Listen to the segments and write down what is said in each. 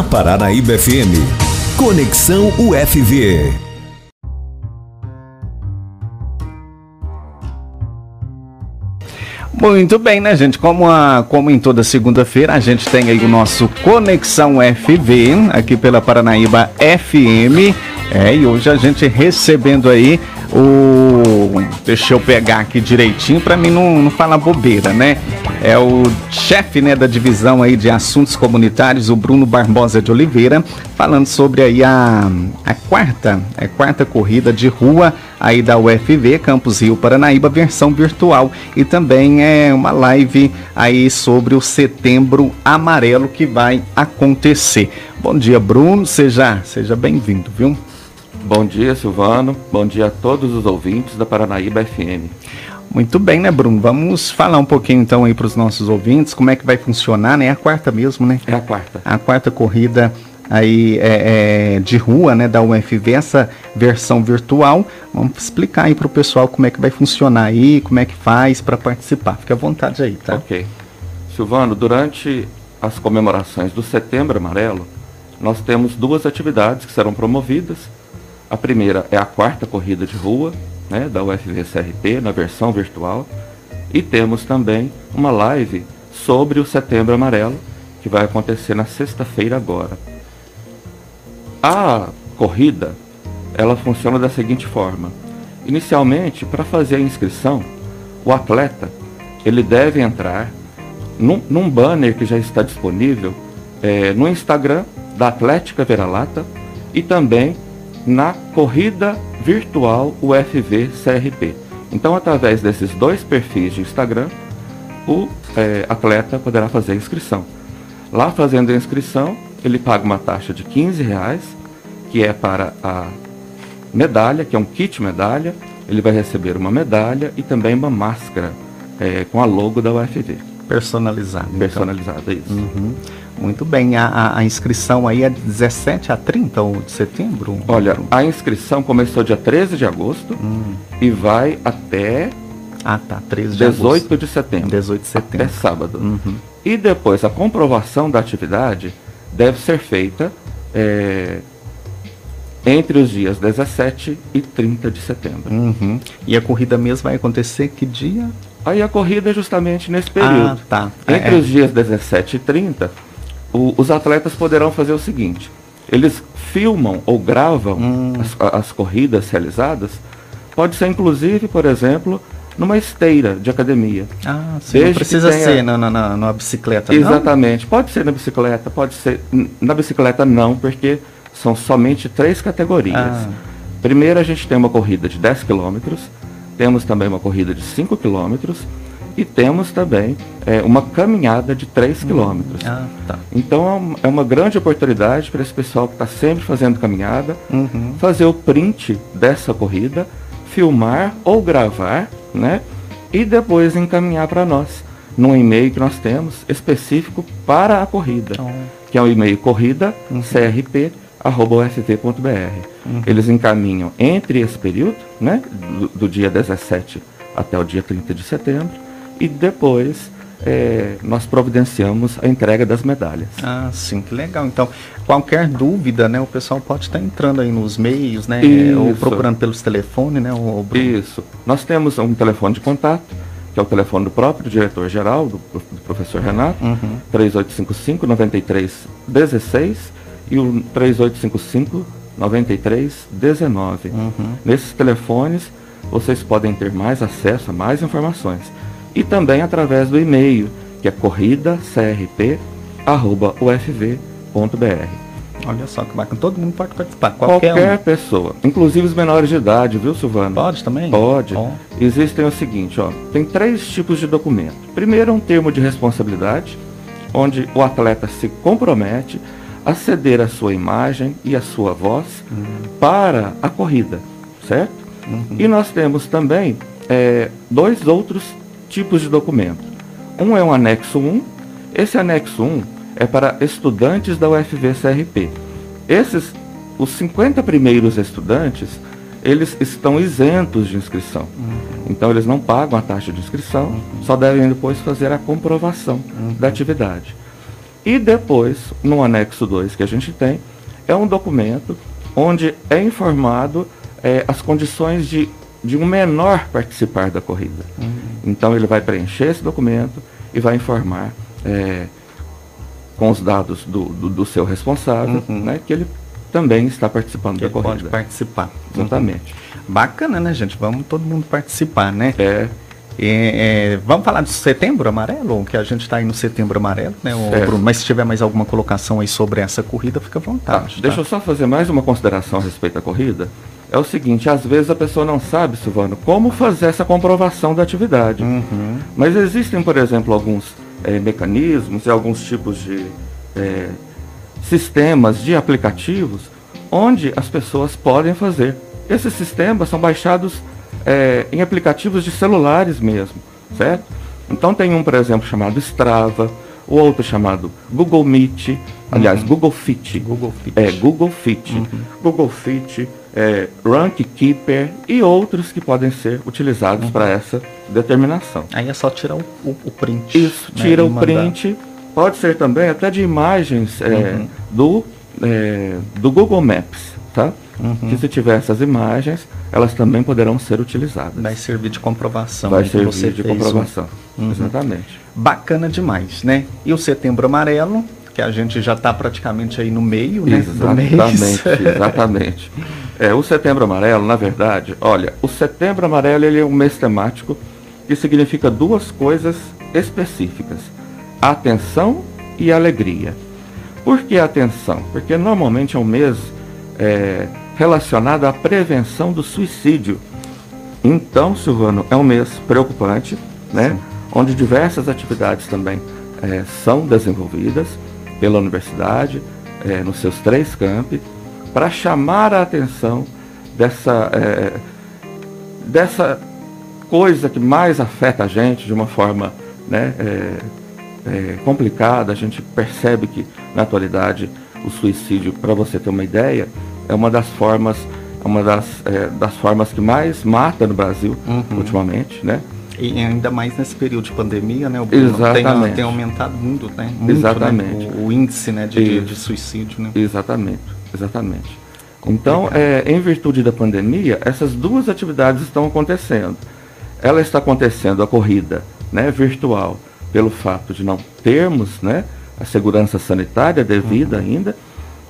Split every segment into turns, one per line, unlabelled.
na Paranaíba FM. Conexão UFV.
Muito bem, né, gente? Como, a, como em toda segunda-feira, a gente tem aí o nosso Conexão FV, aqui pela Paranaíba FM. É, e hoje a gente recebendo aí o. Deixa eu pegar aqui direitinho para mim não, não falar bobeira, né? É o chefe né, da divisão aí de assuntos comunitários, o Bruno Barbosa de Oliveira, falando sobre aí a, a quarta, a quarta corrida de rua aí da UFV, Campus Rio Paranaíba, versão virtual. E também é uma live aí sobre o setembro amarelo que vai acontecer. Bom dia, Bruno. Seja, seja bem-vindo, viu?
Bom dia, Silvano. Bom dia a todos os ouvintes da Paranaíba FM.
Muito bem, né, Bruno? Vamos falar um pouquinho então aí para os nossos ouvintes como é que vai funcionar, né? É a quarta mesmo, né?
É a quarta.
A quarta corrida aí é, é, de rua, né, da UFV, essa versão virtual. Vamos explicar aí para o pessoal como é que vai funcionar aí, como é que faz para participar. Fique à vontade aí, tá?
Ok. Silvano, durante as comemorações do Setembro Amarelo, nós temos duas atividades que serão promovidas a primeira é a quarta corrida de rua, né, da UFV-CRP, na versão virtual. E temos também uma live sobre o Setembro Amarelo, que vai acontecer na sexta-feira agora. A corrida, ela funciona da seguinte forma. Inicialmente, para fazer a inscrição, o atleta, ele deve entrar num, num banner que já está disponível é, no Instagram da Atlética Vera-Lata e também na corrida virtual UFV CRP. Então, através desses dois perfis de Instagram, o é, atleta poderá fazer a inscrição. Lá fazendo a inscrição, ele paga uma taxa de 15 reais, que é para a medalha, que é um kit medalha. Ele vai receber uma medalha e também uma máscara é, com a logo da UFV.
Personalizada.
Então. Personalizada, isso.
Uhum. Muito bem, a, a, inscrição aí é de 17 a 30 de setembro?
Olha, a inscrição começou dia 13 de agosto hum. e vai até
ah, tá, 13
de 18 agosto. de setembro.
18 de setembro.
Até sábado. Uhum. E depois a comprovação da atividade deve ser feita é, entre os dias 17 e 30 de setembro.
Uhum. E a corrida mesmo vai acontecer que dia?
Aí a corrida é justamente nesse período.
Ah, tá.
Entre é, os dias 17 e 30, o, os atletas poderão fazer o seguinte: eles filmam ou gravam hum. as, as, corridas realizadas. Pode ser inclusive, por exemplo, numa esteira de academia.
Ah, sim. não precisa tenha... ser na, na, na, bicicleta,
Exatamente. Não? Pode ser na bicicleta, pode ser. Na bicicleta não, porque são somente três categorias. Ah. Primeiro a gente tem uma corrida de 10 quilômetros, temos também uma corrida de 5 quilômetros e temos também é, uma caminhada de 3 quilômetros. Ah, tá. Então é uma grande oportunidade para esse pessoal que está sempre fazendo caminhada, uhum. fazer o print dessa corrida, filmar ou gravar, né? E depois encaminhar para nós num e-mail que nós temos específico para a corrida, oh. que é o e-mail corrida uhum. crp Uhum. Eles encaminham entre esse período, né, do, do dia 17 até o dia 30 de setembro, e depois é, nós providenciamos a entrega das medalhas.
Ah, sim, que legal. Então, qualquer dúvida, né, o pessoal pode estar entrando aí nos meios, né,
Isso.
ou procurando pelos telefones, né, ou,
Isso. Nós temos um telefone de contato, que é o telefone do próprio diretor-geral, do, do, professor Renato, uhum. 3855-9316 e o 3855-9319. Uhum. Nesses telefones, vocês podem ter mais acesso a mais informações e também através do e-mail, que é corridacrp.ufv.br.
Olha só que bacana, todo mundo pode participar,
qualquer, qualquer um. pessoa, inclusive os menores de idade, viu, Silvano?
Pode também?
Pode. Oh. Existem o seguinte, ó, tem três tipos de documento. Primeiro, um termo de responsabilidade, onde o atleta se compromete a ceder a sua imagem e a sua voz uhum. para a corrida, certo? Uhum. E nós temos também é, dois outros tipos de documento. Um é um anexo 1. Esse anexo 1 é para estudantes da UFV-CRP. Esses, os 50 primeiros estudantes, eles estão isentos de inscrição. Uhum. Então eles não pagam a taxa de inscrição, uhum. só devem depois fazer a comprovação uhum. da atividade. E depois, no anexo 2 que a gente tem, é um documento onde é informado é, as condições de, de um menor participar da corrida. Uhum. Então ele vai preencher esse documento e vai informar é, com os dados do, do, do seu responsável uhum. né, que ele também está participando que da corrida.
Pode participar.
Exatamente.
Uhum. Bacana, né, gente? Vamos todo mundo participar, né?
É.
É, é, vamos falar de setembro amarelo, que a gente está aí no setembro amarelo, né, Bruno? Mas se tiver mais alguma colocação aí sobre essa corrida, fica à vontade.
Tá, deixa tá? eu só fazer mais uma consideração a respeito da corrida. É o seguinte, às vezes a pessoa não sabe, Silvano, como fazer essa comprovação da atividade. Uhum. Mas existem, por exemplo, alguns é, mecanismos e alguns tipos de é, sistemas de aplicativos onde as pessoas podem fazer. Esses sistemas são baixados é, em aplicativos de celulares mesmo, certo? Então tem um, por exemplo, chamado Strava, o outro chamado Google Meet, aliás, uhum. Google Fit.
Google Fit.
É, Google Fit. Uhum. Google Fit, é, Rank Keeper e outros que podem ser utilizados uhum. para essa determinação.
Aí é só tirar o, o, o print.
Isso, né, tira o print. Pode ser também até de imagens é, uhum. do, é, do Google Maps, tá? Uhum. Que se tiver essas imagens, elas também poderão ser utilizadas.
Vai servir de comprovação.
Vai servir de comprovação. Uhum. Exatamente.
Bacana demais, né? E o Setembro Amarelo, que a gente já está praticamente aí no meio, né?
Exatamente, exatamente. É, o Setembro Amarelo, na verdade, olha, o Setembro Amarelo ele é um mês temático que significa duas coisas específicas: atenção e alegria. Por que atenção? Porque normalmente é um mês é, relacionado à prevenção do suicídio. Então, Silvano, é um mês preocupante, né? onde diversas atividades também é, são desenvolvidas pela universidade, é, nos seus três campi, para chamar a atenção dessa, é, dessa coisa que mais afeta a gente de uma forma né, é, é, complicada. A gente percebe que, na atualidade, o suicídio, para você ter uma ideia, é uma das formas, é uma das, é, das formas que mais mata no Brasil uhum. ultimamente, né?
E ainda mais nesse período de pandemia, né? O
Exatamente.
Tem, tem aumentado muito, né? Muito,
Exatamente.
Né? O, o, índice né, de, de, suicídio, né?
Exatamente, exatamente. Então, é, em virtude da pandemia, essas duas atividades estão acontecendo. Ela está acontecendo a corrida né, virtual, pelo fato de não termos né, a segurança sanitária devida uhum. ainda,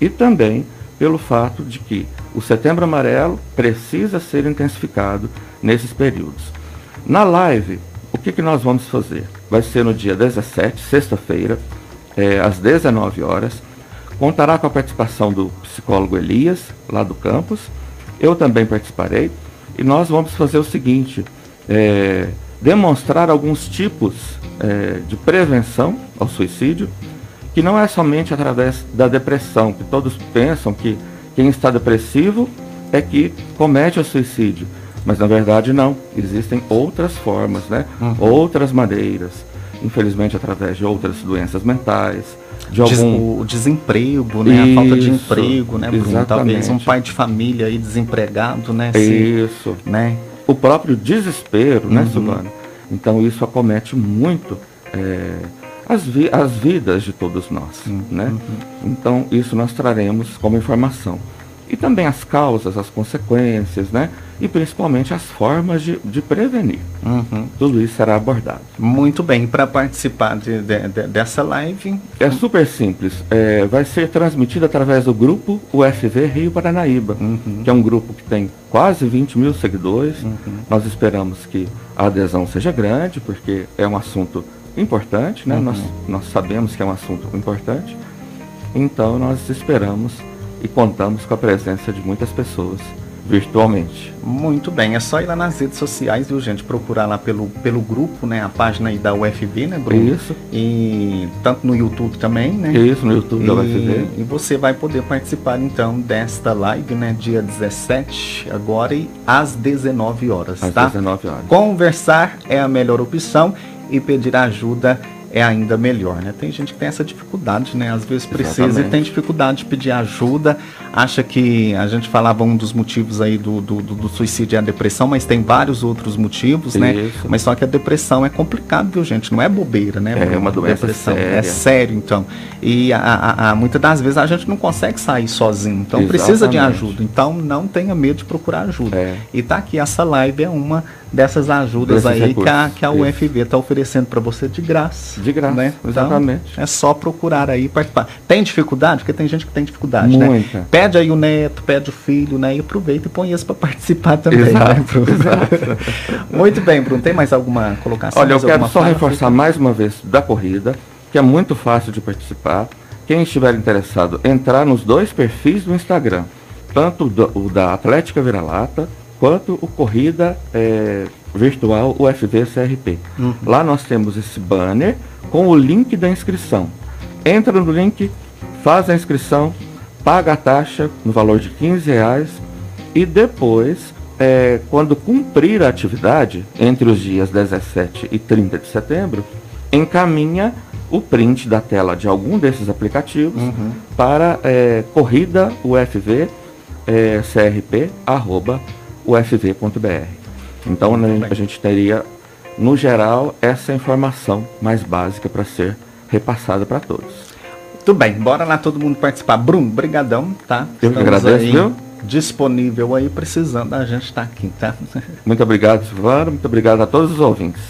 e também pelo fato de que o setembro amarelo precisa ser intensificado nesses períodos. Na live, o que, que nós vamos fazer? Vai ser no dia 17, sexta-feira, é, às 19 horas. Contará com a participação do psicólogo Elias, lá do campus. Eu também participarei. E nós vamos fazer o seguinte: é, demonstrar alguns tipos é, de prevenção ao suicídio que não é somente através da depressão, que todos pensam que quem está depressivo é que comete o suicídio. Mas na verdade não. Existem outras formas, né? Uhum. Outras maneiras. Infelizmente através de outras doenças mentais. De
algum... O desemprego, né? Isso, a falta de emprego, né, Bruno? Exatamente. Talvez um pai de família aí desempregado, né?
Isso. né? O próprio desespero, né, uhum. né, Silvana? Então isso acomete muito é, as, vi as vidas de todos nós. Uhum. Né? Então, isso nós traremos como informação. E também as causas, as consequências, né? E principalmente as formas de, de prevenir. Uhum. Tudo isso será abordado.
Muito bem. Para participar de, de, de, dessa live.
É super simples. É, vai ser transmitido através do grupo UFV Rio Paranaíba, uhum. que é um grupo que tem quase 20 mil seguidores. Uhum. Nós esperamos que a adesão seja grande, porque é um assunto importante, né? Uhum. Nós, nós sabemos que é um assunto importante. Então nós esperamos e contamos com a presença de muitas pessoas virtualmente.
Muito bem, é só ir lá nas redes sociais, viu, gente? Procurar lá pelo, pelo grupo, né? A página aí da UFV, né, Bruno?
Isso.
E tanto no YouTube também, né?
Isso, no YouTube
e,
da UFV.
E você vai poder participar, então, desta live, né? Dia 17, agora e às 19 horas,
às
tá?
19 horas.
Conversar é a melhor opção e pedir ajuda é ainda melhor, né? Tem gente que tem essa dificuldade, né? Às vezes precisa
Exatamente.
e tem dificuldade de pedir ajuda, acha que a gente falava um dos motivos aí do, do, do- suicídio é a depressão, mas tem vários outros motivos, né?
Isso.
Mas só que a depressão é complicado, viu, gente? Não é bobeira, né?
É uma doença
depressão.
séria.
É sério, então. E a, a- a- muitas das vezes a gente não consegue sair sozinho, então precisa de
Exatamente.
ajuda. Então não tenha medo de procurar ajuda.
É.
E tá aqui, essa live é uma dessas ajudas
Desses
aí que a, que a. UFV está oferecendo para você de graça.
De graça,
né? Então,
exatamente.
é só procurar aí e participar. Tem dificuldade? Porque tem gente que tem dificuldade, né?
Muita.
Pede aí o neto, pede o filho, né? E aproveita e põe esse para participar também,
Exato,
né, Bruno? Muito bem, Bruno. Tem mais alguma colocação?
Olha, eu quero só reforçar mais uma vez da corrida, que é muito fácil de participar. Quem estiver interessado, entrar nos dois perfis do Instagram, tanto o da Atlética Vira-Lata, quanto o Corrida eh, Virtual UFV CRP.
Uhum.
Lá nós temos esse banner com o link da inscrição. Entra no link, faz a inscrição, paga a taxa no valor de 15 reais e depois, eh, quando cumprir a atividade, entre os dias 17 e 30 de setembro, encaminha o print da tela de algum desses aplicativos
Uhum.
para eh, corrida UFV eh, CRP arroba ufv.br. Então né, a gente teria, no geral, essa informação mais básica para ser repassada para todos.
Muito bem, bora lá todo mundo participar. Bruno, brigadão, tá?
Eu que agradeço,
aí
viu?
Disponível aí, precisando, a gente tá aqui, tá?
Muito obrigado, Silvano. Muito obrigado a todos os ouvintes.